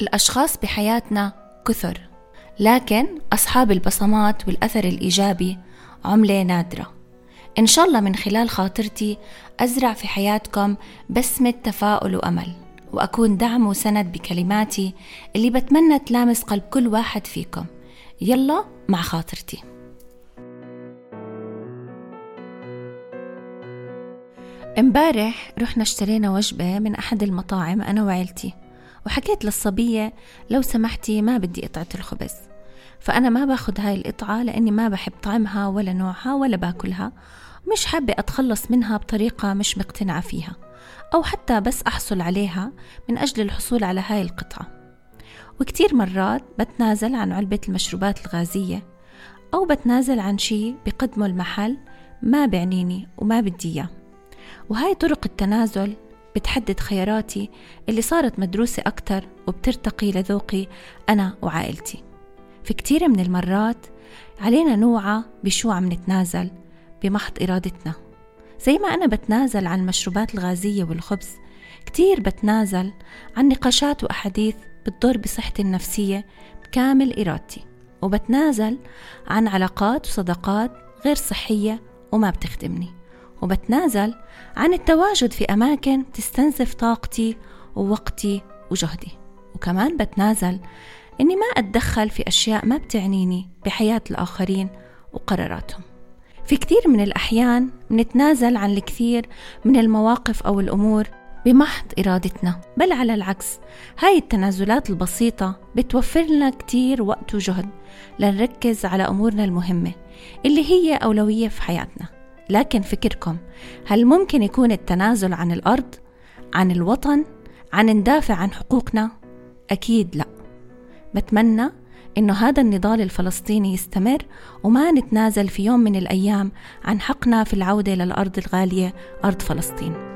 الأشخاص بحياتنا كثر لكن أصحاب البصمات والأثر الإيجابي عملة نادرة. إن شاء الله من خلال خاطرتي أزرع في حياتكم بسمة تفاؤل وأمل وأكون دعم وسند بكلماتي اللي بتمنى تلامس قلب كل واحد فيكم. يلا مع خاطرتي. امبارح رحنا اشترينا وجبة من أحد المطاعم أنا وعيلتي. وحكيت للصبية لو سمحتي ما بدي قطعة الخبز. فأنا ما باخد هاي القطعة لأني ما بحب طعمها ولا نوعها ولا باكلها مش حابة أتخلص منها بطريقة مش مقتنعة فيها أو حتى بس أحصل عليها من أجل الحصول على هاي القطعة. وكتير مرات بتنازل عن علبة المشروبات الغازية أو بتنازل عن شي بقدمه المحل ما بعنيني وما بدي إياه. وهاي طرق التنازل بتحدد خياراتي اللي صارت مدروسة أكتر وبترتقي لذوقي أنا وعائلتي. في كتير من المرات علينا نوعى بشو عم نتنازل بمحض إرادتنا. زي ما أنا بتنازل عن المشروبات الغازية والخبز كتير بتنازل عن نقاشات وأحاديث بتضر بصحتي النفسية بكامل إرادتي. وبتنازل عن علاقات وصداقات غير صحية وما بتخدمني. وبتنازل عن التواجد في أماكن تستنزف طاقتي ووقتي وجهدي. وكمان بتنازل إني ما أتدخل في أشياء ما بتعنيني بحياة الآخرين وقراراتهم. في كثير من الأحيان نتنازل عن الكثير من المواقف أو الأمور بمحض إرادتنا بل على العكس هاي التنازلات البسيطة بتوفر لنا كتير وقت وجهد لنركز على أمورنا المهمة اللي هي أولوية في حياتنا. لكن فكركم هل ممكن يكون التنازل عن الأرض عن الوطن عن ندافع عن حقوقنا؟ أكيد لا. بتمنى إنه هذا النضال الفلسطيني يستمر وما نتنازل في يوم من الأيام عن حقنا في العودة للأرض الغالية أرض فلسطين.